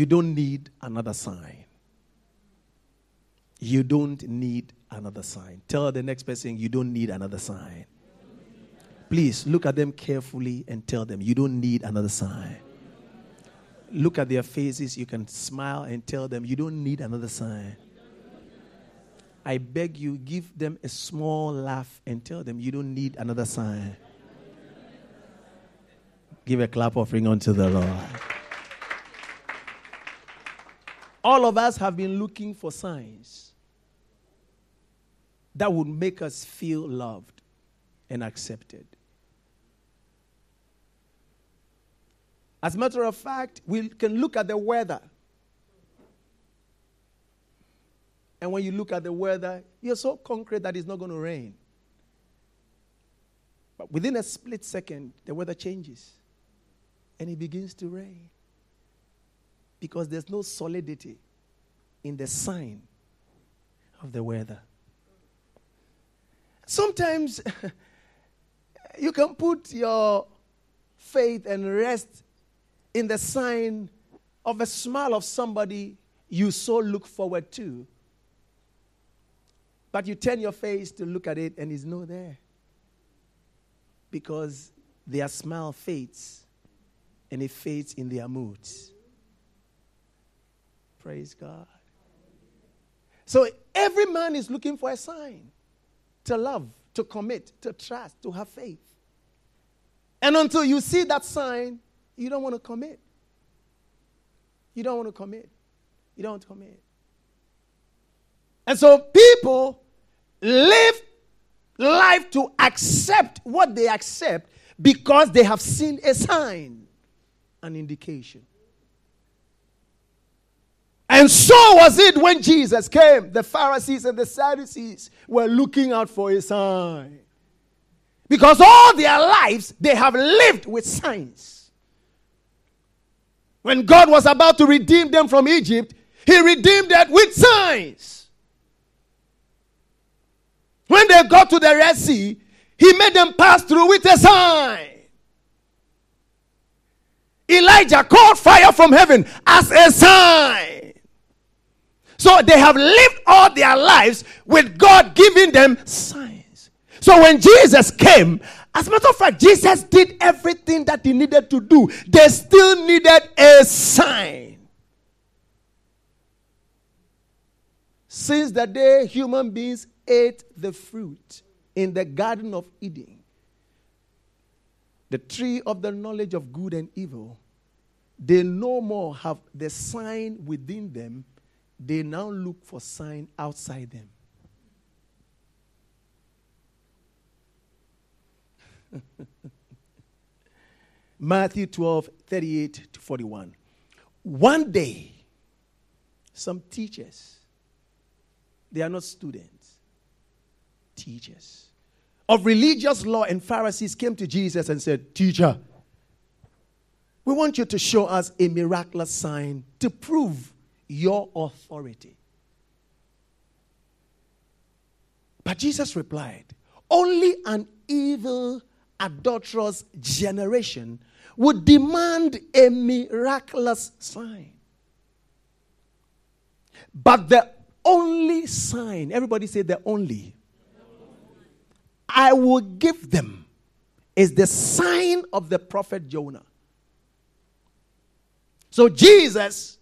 You don't need another sign. You don't need another sign. Tell the next person you don't need another sign. Please look at them carefully and tell them you don't need another sign. Look at their faces. You can smile and tell them you don't need another sign. I beg you, give them a small laugh and tell them you don't need another sign. Give a clap offering unto the Lord. All of us have been looking for signs that would make us feel loved and accepted. As a matter of fact, we can look at the weather. And when you look at the weather, you're so concrete that it's not going to rain. But within a split second, the weather changes and it begins to rain because there's no solidity in the sign of the weather. Sometimes you can put your faith and rest in the sign of a smile of somebody you so look forward to. But you turn your face to look at it and it's not there. Because their smile fades and it fades in their moods. Praise God. So every man is looking for a sign to love, to commit, to trust, to have faith. And until you see that sign, you don't want to commit. You don't want to commit. You don't want to commit. And so people live life to accept what they accept because they have seen a sign, an indication. And so was it when Jesus came. The Pharisees and the Sadducees were looking out for a sign. Because all their lives they have lived with signs. When God was about to redeem them from Egypt, He redeemed them with signs. When they got to the Red Sea, He made them pass through with a sign. Elijah called fire from heaven as a sign. So they have lived all their lives with God giving them signs. So when Jesus came, as a matter of fact, Jesus did everything that he needed to do. They still needed a sign. Since the day human beings ate the fruit in the Garden of Eden, the tree of the knowledge of good and evil, they no more have the sign within them they now look for sign outside them. Matthew 12, 38 to 41. One day, some teachers, they are not students, teachers of religious law and Pharisees came to Jesus and said, Teacher, we want you to show us a miraculous sign to prove your authority. But Jesus replied, Only an evil, adulterous generation would demand a miraculous sign. But the only sign, everybody say the only, I will give them is the sign of the prophet Jonah. So Jesus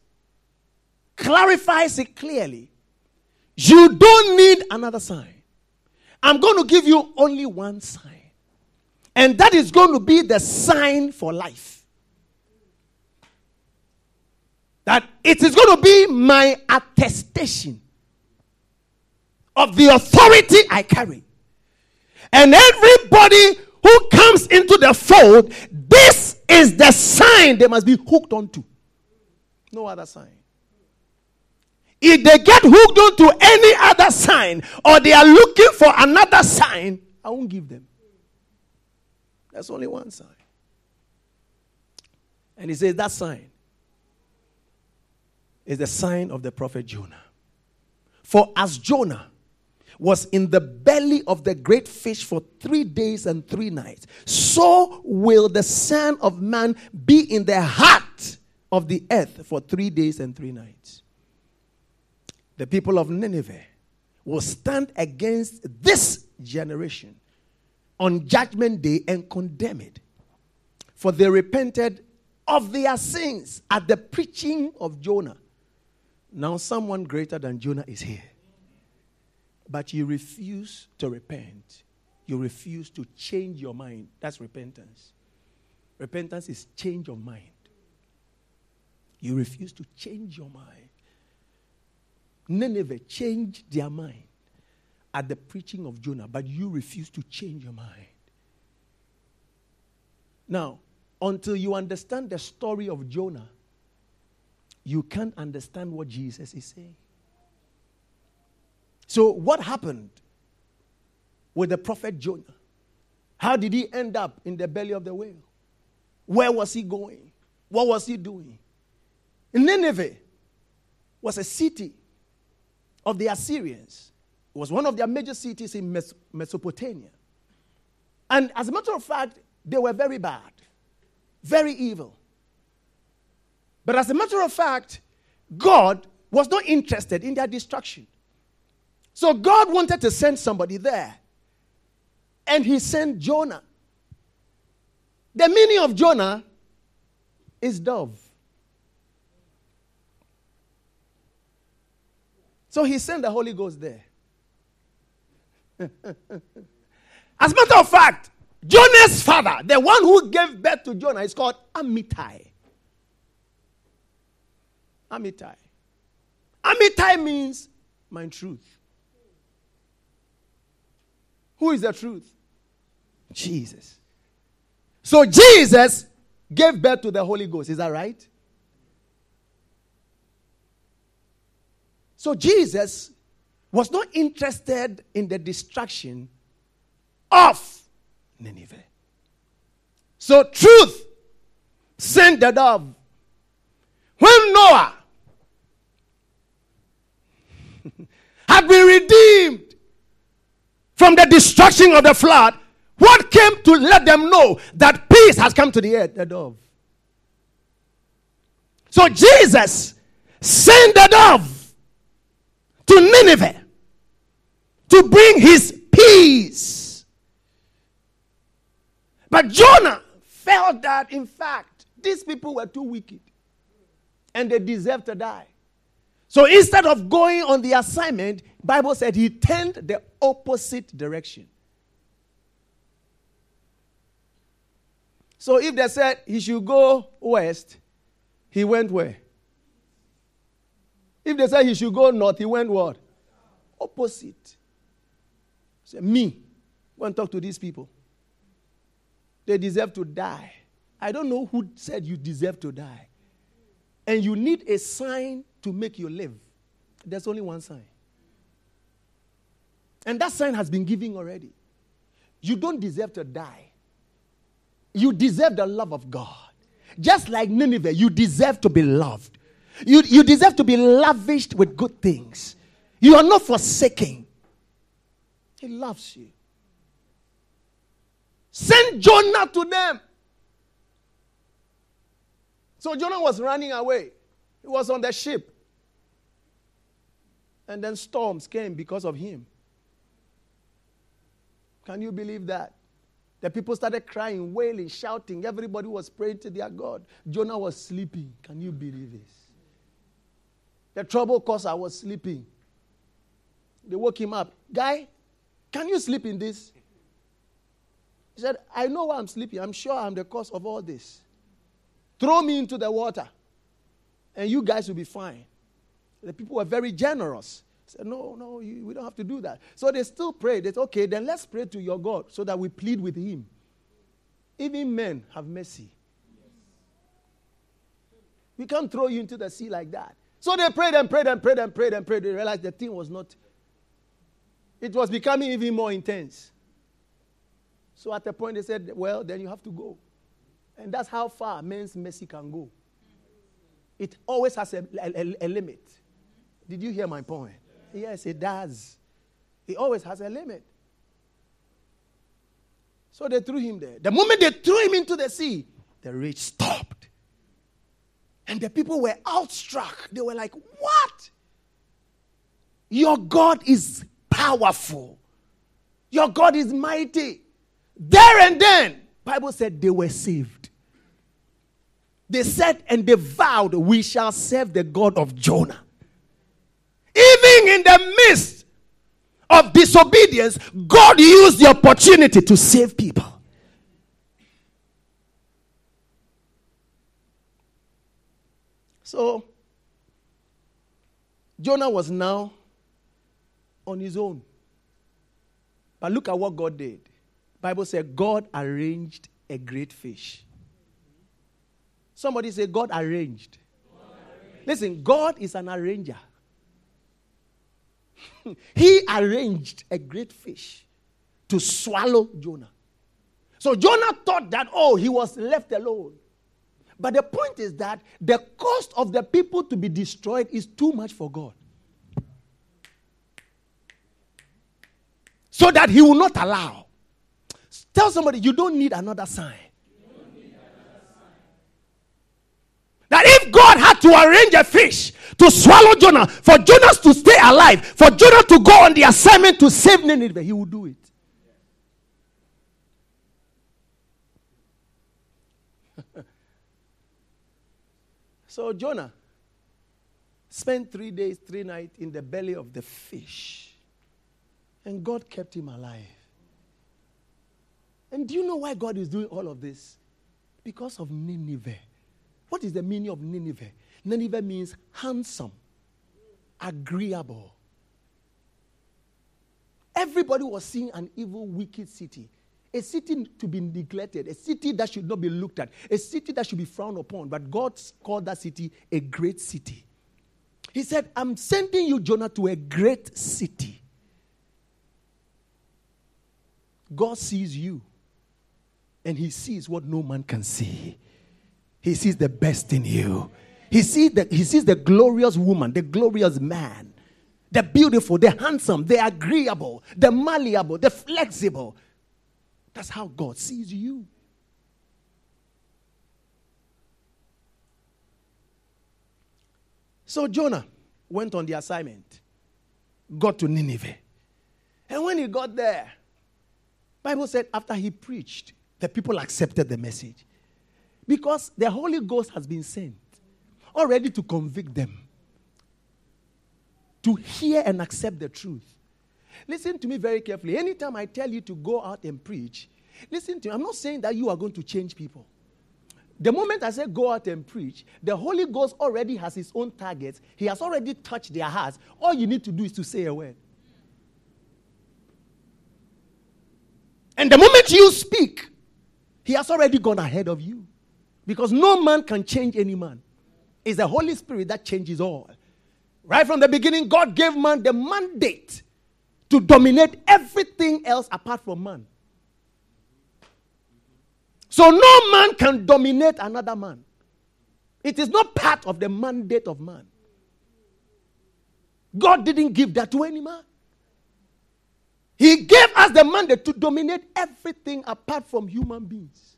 clarifies it clearly. You don't need another sign. I'm going to give you only one sign. And that is going to be the sign for life. That it is going to be my attestation of the authority I carry. And everybody who comes into the fold, this is the sign they must be hooked onto. No other sign. If they get hooked onto any other sign or they are looking for another sign, I won't give them. There's only one sign. And he says that sign is the sign of the prophet Jonah. For as Jonah was in the belly of the great fish for three days and three nights, so will the Son of Man be in the heart of the earth for three days and three nights. The people of Nineveh will stand against this generation on judgment day and condemn it. For they repented of their sins at the preaching of Jonah. Now, someone greater than Jonah is here. But you refuse to repent. You refuse to change your mind. That's repentance. Repentance is change of mind. You refuse to change your mind. Nineveh changed their mind at the preaching of Jonah, but you refuse to change your mind. Now, until you understand the story of Jonah, you can't understand what Jesus is saying. So, what happened with the prophet Jonah? How did he end up in the belly of the whale? Where was he going? What was he doing? Nineveh was a city of the Assyrians. Was one of their major cities in Mesopotamia. And as a matter of fact, they were very bad, very evil. But as a matter of fact, God was not interested in their destruction. So God wanted to send somebody there. And he sent Jonah. The meaning of Jonah is dove. So he sent the Holy Ghost there. As a matter of fact, Jonah's father, the one who gave birth to Jonah, is called Amittai. Amittai. Amittai means my truth. Who is the truth? Jesus. So Jesus gave birth to the Holy Ghost. Is that right? So Jesus was not interested in the destruction of Nineveh. So truth sent the dove. When Noah had been redeemed from the destruction of the flood, what came to let them know that peace has come to the earth? The dove. So Jesus sent the dove to Nineveh to bring his peace. But Jonah felt that, in fact, these people were too wicked and they deserved to die. So instead of going on the assignment, Bible said he turned the opposite direction. So if they said he should go west, he went where? If they said he should go north, he went what? Opposite. Say, me, go and talk to these people. They deserve to die. I don't know who said you deserve to die. And you need a sign to make you live. There's only one sign. And that sign has been given already. You don't deserve to die. You deserve the love of God. Just like Nineveh, you deserve to be loved. You, you deserve to be lavished with good things. You are not forsaken. He loves you. Send Jonah to them. So Jonah was running away. He was on the ship. And then storms came because of him. Can you believe that? The people started crying, wailing, shouting. Everybody was praying to their God. Jonah was sleeping. Can you believe this? The trouble cause I was sleeping. They woke him up. Guy, can you sleep in this? He said, I know why I'm sleeping. I'm sure I'm the cause of all this. Throw me into the water, and you guys will be fine. The people were very generous. said, No, no, you, we don't have to do that. So they still prayed. They said, Okay, then let's pray to your God so that we plead with him. Even men have mercy. We can't throw you into the sea like that. So they prayed and prayed and prayed and prayed and prayed. They realized the thing was not, it was becoming even more intense. So at a point they said, Well, then you have to go. And that's how far men's mercy can go. It always has a, a, a limit. Did you hear my point? Yes, it does. It always has a limit. So they threw him there. The moment they threw him into the sea, the rage stopped. And the people were outstruck. They were like, What? Your God is powerful. Your God is mighty. There and then, Bible said they were saved. They said and they vowed, We shall serve the God of Jonah. Even in the midst of disobedience, God used the opportunity to save people. So, Jonah was now on his own. But look at what God did. Bible said God arranged a great fish. Somebody say God arranged. God arranged. Listen, God is an arranger. he arranged a great fish to swallow Jonah. So Jonah thought that, oh, he was left alone. But the point is that the cost of the people to be destroyed is too much for God. So that he will not allow. Tell somebody, you don't need another sign. That if God had to arrange a fish to swallow Jonah, for Jonah to stay alive, for Jonah to go on the assignment to save Nineveh, he would do it. So Jonah spent three days, three nights in the belly of the fish. And God kept him alive. And do you know why God is doing all of this? Because of Nineveh. What is the meaning of Nineveh? Nineveh means handsome, agreeable. Everybody was seeing an evil, wicked city. A city to be neglected, a city that should not be looked at, a city that should be frowned upon. But God called that city a great city. He said, I'm sending you, Jonah, to a great city. God sees you, and He sees what no man can see. He sees the best in you. He sees the, he sees the glorious woman, the glorious man, the beautiful, the handsome, the agreeable, the malleable, the flexible. That's how God sees you. So Jonah went on the assignment, got to Nineveh. And when he got there, Bible said after he preached, the people accepted the message. Because the Holy Ghost has been sent already to convict them, to hear and accept the truth. Listen to me very carefully. Anytime I tell you to go out and preach, listen to me. I'm not saying that you are going to change people. The moment I say go out and preach, the Holy Ghost already has his own targets. He has already touched their hearts. All you need to do is to say a word. And the moment you speak, he has already gone ahead of you. Because no man can change any man. It's the Holy Spirit that changes all. Right from the beginning, God gave man the mandate to dominate everything else apart from man. So no man can dominate another man. It is not part of the mandate of man. God didn't give that to any man. He gave us the mandate to dominate everything apart from human beings.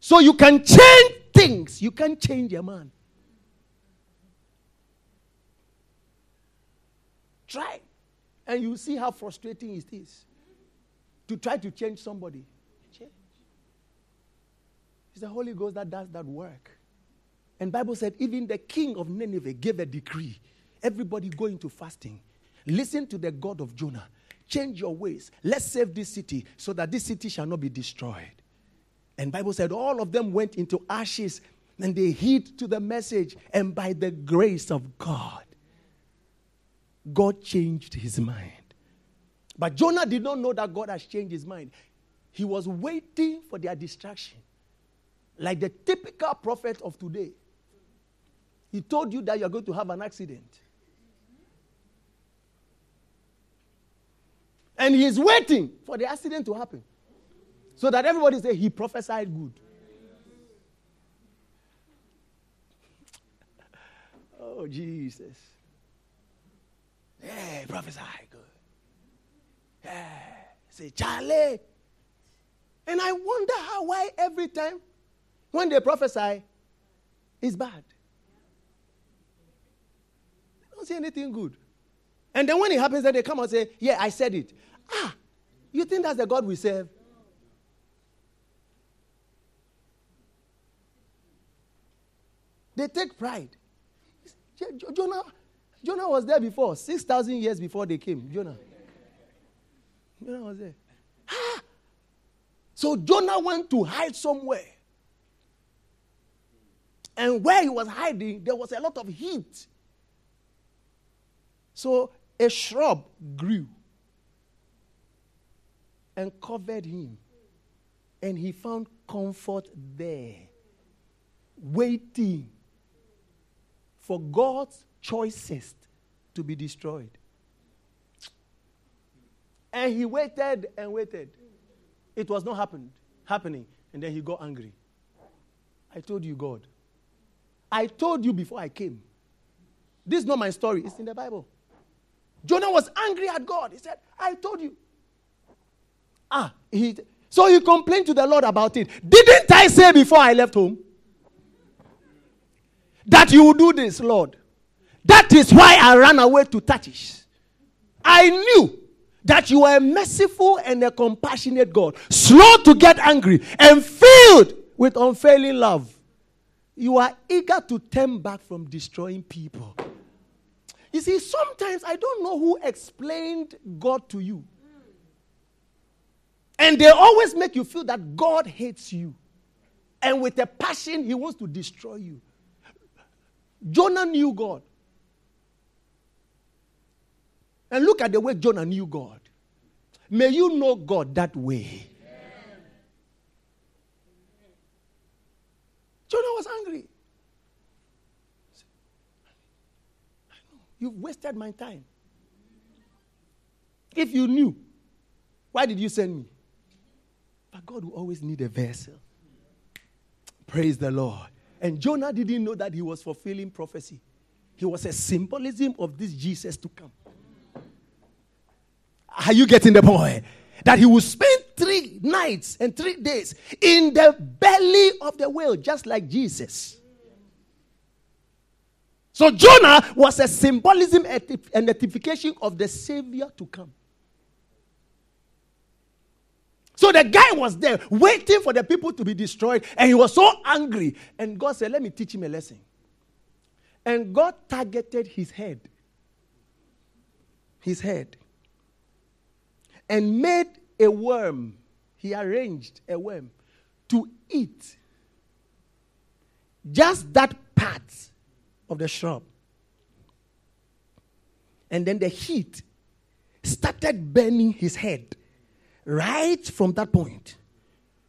So you can change things, you can change a man. Try, and you see how frustrating it is to try to change somebody. Change. It's the Holy Ghost that does that work. And Bible said even the king of Nineveh gave a decree. Everybody go into fasting. Listen to the God of Jonah. Change your ways. Let's save this city so that this city shall not be destroyed. And Bible said all of them went into ashes and they heed to the message and by the grace of God God changed his mind. But Jonah did not know that God has changed his mind. He was waiting for their distraction. Like the typical prophet of today. He told you that you're going to have an accident. And he is waiting for the accident to happen. So that everybody say he prophesied good. Oh, Jesus. Hey, prophesy good. Yeah. Say, Charlie. And I wonder how, why every time when they prophesy, it's bad. They don't say anything good. And then when it happens, then they come and say, Yeah, I said it. Ah, you think that's the God we serve? They take pride. Jonah, Jonah was there before, 6,000 years before they came. Jonah. Jonah was there. Ah! So Jonah went to hide somewhere. And where he was hiding, there was a lot of heat. So a shrub grew and covered him. And he found comfort there, waiting for God's choicest to be destroyed. And he waited and waited. It was not happened, happening. And then he got angry. I told you, God. I told you before I came. This is not my story, it's in the Bible. Jonah was angry at God. He said, I told you. Ah, he, so he complained to the Lord about it. Didn't I say before I left home that you would do this, Lord? That is why I ran away to Tarshish. I knew that you are a merciful and a compassionate God, slow to get angry and filled with unfailing love. You are eager to turn back from destroying people. You see, sometimes I don't know who explained God to you. And they always make you feel that God hates you. And with a passion, he wants to destroy you. Jonah knew God. And look at the way Jonah knew God. May you know God that way. Jonah was angry. You've wasted my time. If you knew, why did you send me? But God will always need a vessel. Praise the Lord. And Jonah didn't know that he was fulfilling prophecy. He was a symbolism of this Jesus to come. Are you getting the point? That he will spend three nights and three days in the belly of the whale, just like Jesus. So Jonah was a symbolism and identification of the Savior to come. So the guy was there waiting for the people to be destroyed, and he was so angry. And God said, Let me teach him a lesson. And God targeted his head. His head. And made a worm. He arranged a worm to eat just that part of the shrub. And then the heat started burning his head right from that point.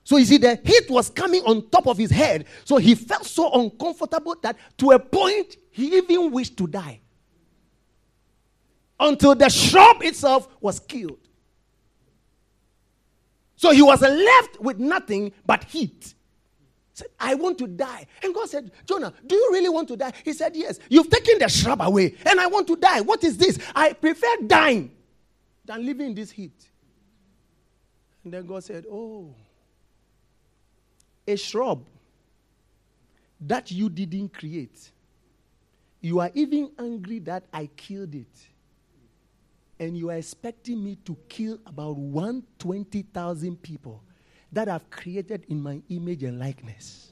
So you see, the heat was coming on top of his head. So he felt so uncomfortable that to a point he even wished to die. Until the shrub itself was killed. So he was left with nothing but heat. Said, I want to die. And God said, Jonah, do you really want to die? He said, Yes. You've taken the shrub away, and I want to die. What is this? I prefer dying than living in this heat. And then God said, Oh, a shrub that you didn't create. You are even angry that I killed it. And you are expecting me to kill about 120,000 people that I've created in my image and likeness.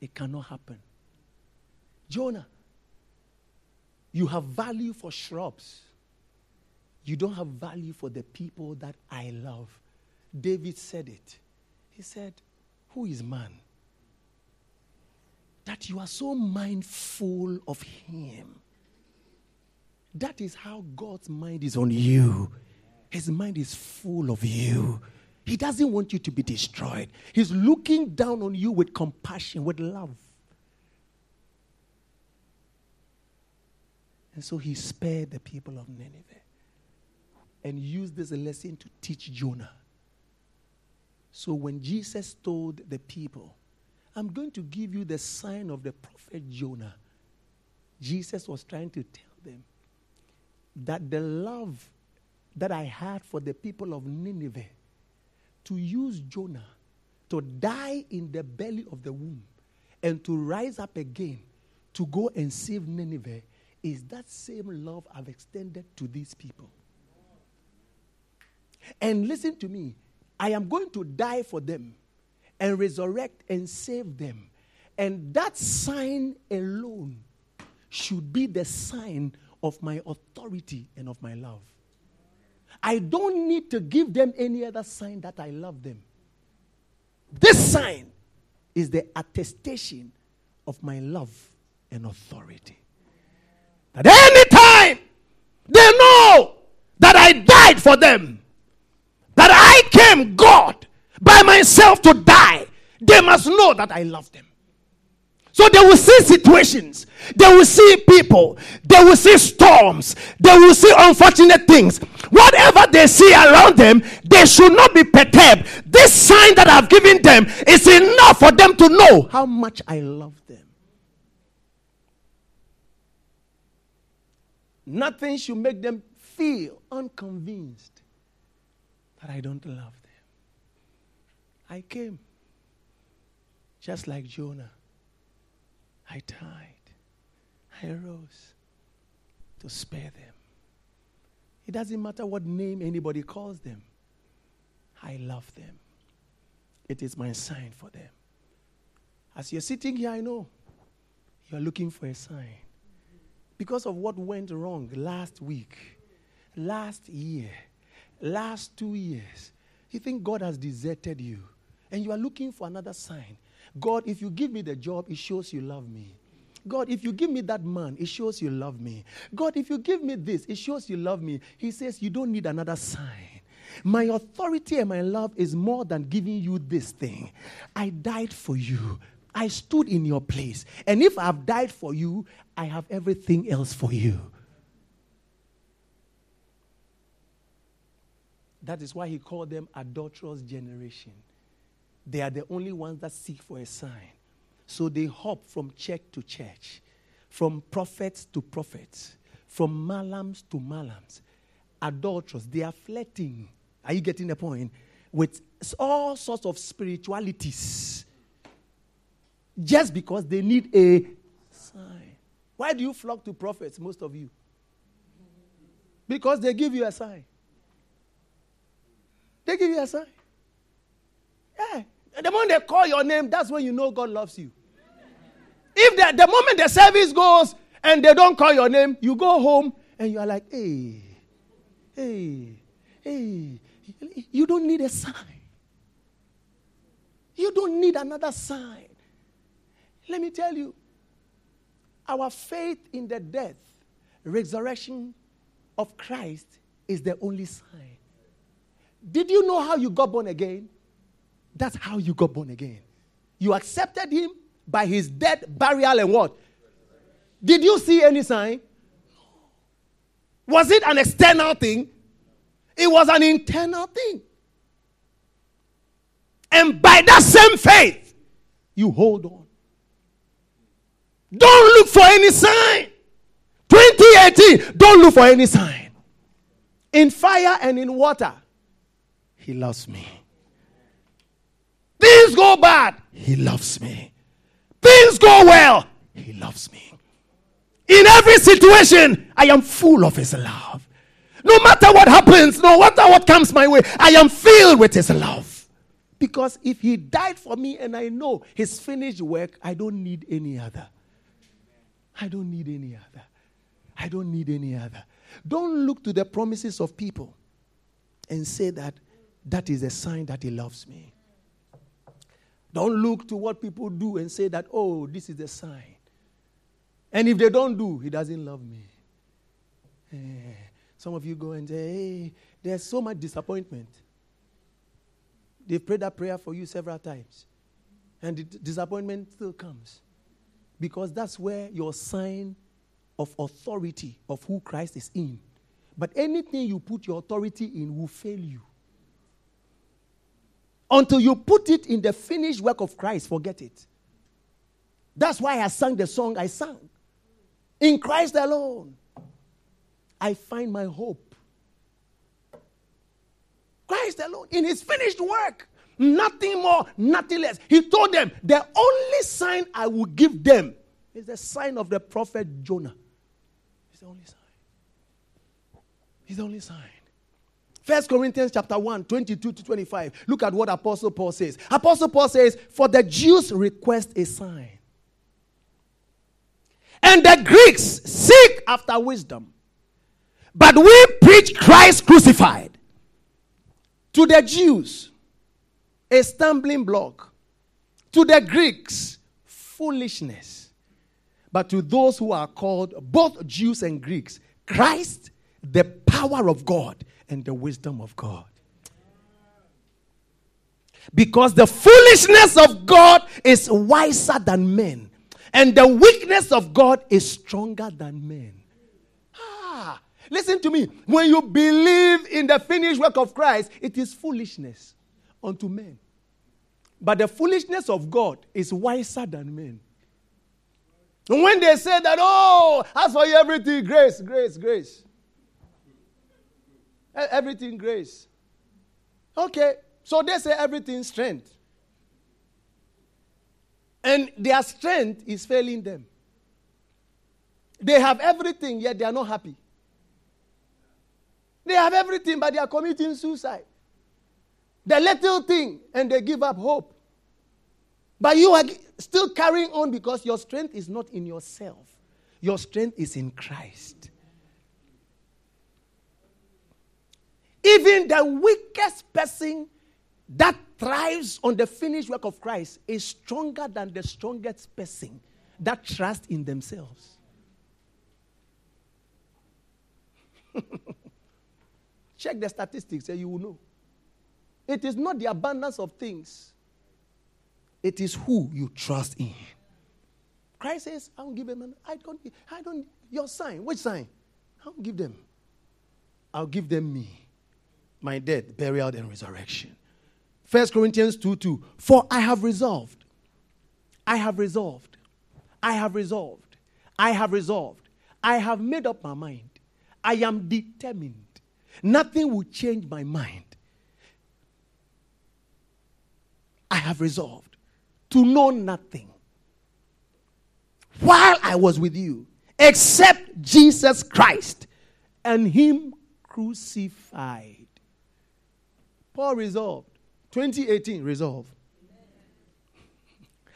It cannot happen. Jonah, you have value for shrubs. You don't have value for the people that I love. David said it. He said, Who is man that you are so mindful of Him. That is how God's mind is on you. His mind is full of you. He doesn't want you to be destroyed. He's looking down on you with compassion, with love. And so he spared the people of Nineveh and used this lesson to teach Jonah. So when Jesus told the people, I'm going to give you the sign of the prophet Jonah, Jesus was trying to tell them that the love that I had for the people of Nineveh to use Jonah to die in the belly of the womb and to rise up again to go and save Nineveh is that same love I've extended to these people. And listen to me, I am going to die for them and resurrect and save them. And that sign alone should be the sign of my authority and of my love. I don't need to give them any other sign that I love them. This sign is the attestation of my love and authority. That anytime they know that I died for them, that I came, God, by myself to die, they must know that I love them. So they will see situations, they will see people, they will see storms, they will see unfortunate things. Whatever they see around them, they should not be perturbed. This sign that I've given them is enough for them to know how much I love them. Nothing should make them feel unconvinced that I don't love them. I came just like Jonah. I died. I arose to spare them. It doesn't matter what name anybody calls them. I love them. It is my sign for them. As you're sitting here, I know you're looking for a sign. Because of what went wrong last week, last year, last two years, you think God has deserted you. And you are looking for another sign. God, if you give me the job, it shows you love me. God, if you give me that man, it shows you love me. God, if you give me this, it shows you love me. He says, You don't need another sign. My authority and my love is more than giving you this thing. I died for you. I stood in your place. And if I've died for you, I have everything else for you. That is why he called them adulterous generation. They are the only ones that seek for a sign. So they hop from church to church, from prophets to prophets, from malams to malams. Adulterous, they are flirting. Are you getting the point? With all sorts of spiritualities. Just because they need a sign. Why do you flock to prophets, most of you? Because they give you a sign. They give you a sign. Yeah. The moment they call your name, that's when you know God loves you. If the, the moment the service goes and they don't call your name, you go home and you are like, hey, hey, hey, you don't need a sign. You don't need another sign. Let me tell you, our faith in the death, resurrection of Christ is the only sign. Did you know how you got born again? That's how you got born again. You accepted him by his death, burial, and what? Did you see any sign? Was it an external thing? It was an internal thing. And by that same faith, you hold on. Don't look for any sign. 2018, don't look for any sign. In fire and in water, He loves me. Things go bad, He loves me. Things go well, He loves me. In every situation, I am full of His love. No matter what happens, no matter what comes my way, I am filled with His love. Because if He died for me and I know His finished work, I don't need any other. I don't need any other. I don't need any other. Don't look to the promises of people and say that that is a sign that He loves me. Don't look to what people do and say that, oh, this is the sign. And if they don't do, he doesn't love me. Eh, some of you go and say, hey, there's so much disappointment. They've prayed that prayer for you several times. And the disappointment still comes. Because that's where your sign of authority of who Christ is in. But anything you put your authority in will fail you. Until you put it in the finished work of Christ, forget it. That's why I sang the song I sang. In Christ alone, I find my hope. Christ alone, in his finished work. Nothing more, nothing less. He told them, the only sign I will give them is the sign of the prophet Jonah. It's the only sign. It's the only sign. First Corinthians chapter 1, 22 to 25. Look at what Apostle Paul says. Apostle Paul says, For the Jews request a sign. And the Greeks seek after wisdom. But we preach Christ crucified. To the Jews, a stumbling block. To the Greeks, foolishness. But to those who are called, both Jews and Greeks, Christ, the power of God and the wisdom of God. Because the foolishness of God is wiser than men, and the weakness of God is stronger than men. Ah, listen to me. When you believe in the finished work of Christ, it is foolishness unto men. But the foolishness of God is wiser than men. And when they say that, oh, as for you, everything, grace, grace, grace. Everything grace. Okay, so they say everything strength. And their strength is failing them. They have everything, yet they are not happy. They have everything, but they are committing suicide. The little thing, and they give up hope. But you are still carrying on because your strength is not in yourself, your strength is in Christ. Even the weakest person that thrives on the finished work of Christ is stronger than the strongest person that trusts in themselves. Check the statistics and you will know. It is not the abundance of things, it is who you trust in. Christ says, I don't give them, I don't, I don't, your sign, which sign? I don't give them. I'll give them me my death, burial, and resurrection. 1 Corinthians 2 2. For I have resolved, I have resolved, I have resolved, I have resolved, I have made up my mind. I am determined. Nothing will change my mind. I have resolved to know nothing while I was with you except Jesus Christ and Him crucified. Paul resolved. 2018, resolve.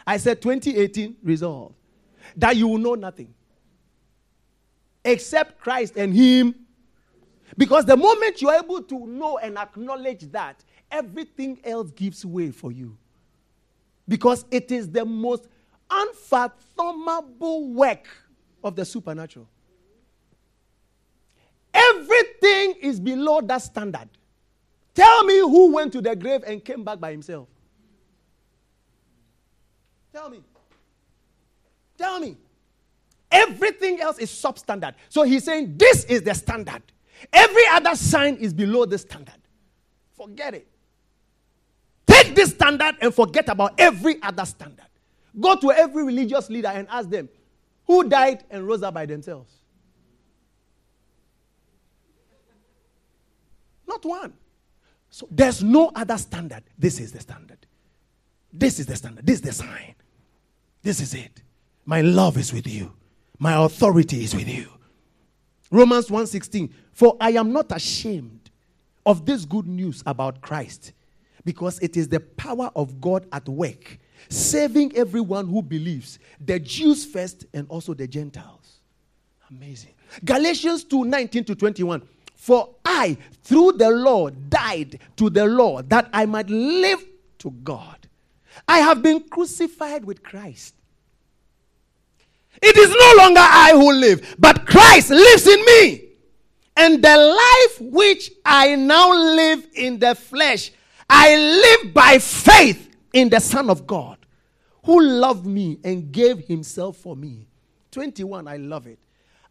I said 2018, resolve. That you will know nothing except Christ and Him. Because the moment you're able to know and acknowledge that, everything else gives way for you. Because it is the most unfathomable work of the supernatural. Everything is below that standard. Tell me who went to the grave and came back by himself. Tell me. Tell me. Everything else is substandard. So he's saying this is the standard. Every other sign is below the standard. Forget it. Take this standard and forget about every other standard. Go to every religious leader and ask them who died and rose up by themselves. Not one. So there's no other standard. This is the standard. This is the standard. This is the sign. This is it. My love is with you. My authority is with you. Romans 1:16 For I am not ashamed of this good news about Christ because it is the power of God at work saving everyone who believes, the Jews first and also the Gentiles. Amazing. Galatians 2:19 to 21. For I, through the law, died to the law that I might live to God. I have been crucified with Christ. It is no longer I who live, but Christ lives in me. And the life which I now live in the flesh, I live by faith in the Son of God, who loved me and gave himself for me. 21, I love it.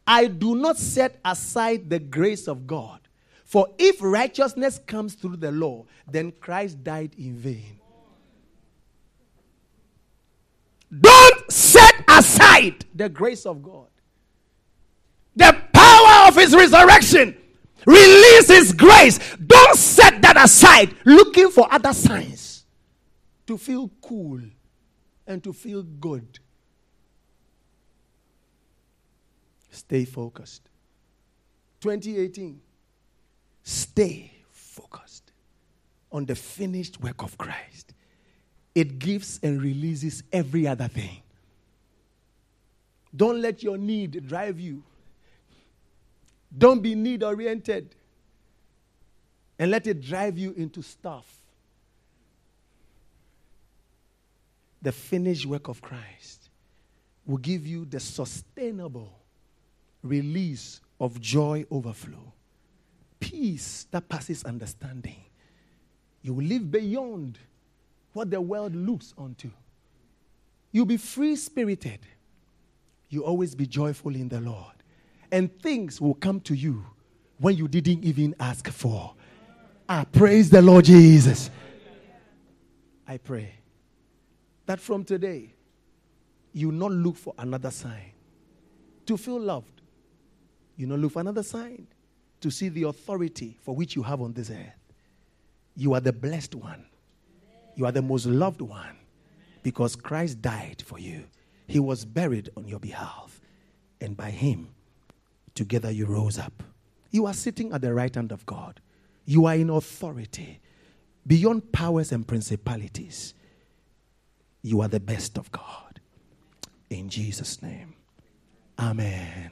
I do not set aside the grace of God. For if righteousness comes through the law, then Christ died in vain. Don't set aside the grace of God. The power of his resurrection. Release his grace. Don't set that aside looking for other signs to feel cool and to feel good. Stay focused. 2018. Stay focused on the finished work of Christ. It gives and releases every other thing. Don't let your need drive you. Don't be need oriented and let it drive you into stuff. The finished work of Christ will give you the sustainable release of joy overflow, peace that passes understanding. You will live beyond what the world looks onto. You'll be free spirited. You'll always be joyful in the Lord. And things will come to you when you didn't even ask for. Ah, praise the Lord Jesus. I pray that from today, you not look for another sign to feel loved. You know, look for another sign to see the authority for which you have on this earth. You are the blessed one. You are the most loved one because Christ died for you. He was buried on your behalf. And by him, together you rose up. You are sitting at the right hand of God. You are in authority beyond powers and principalities. You are the best of God. In Jesus' name. Amen.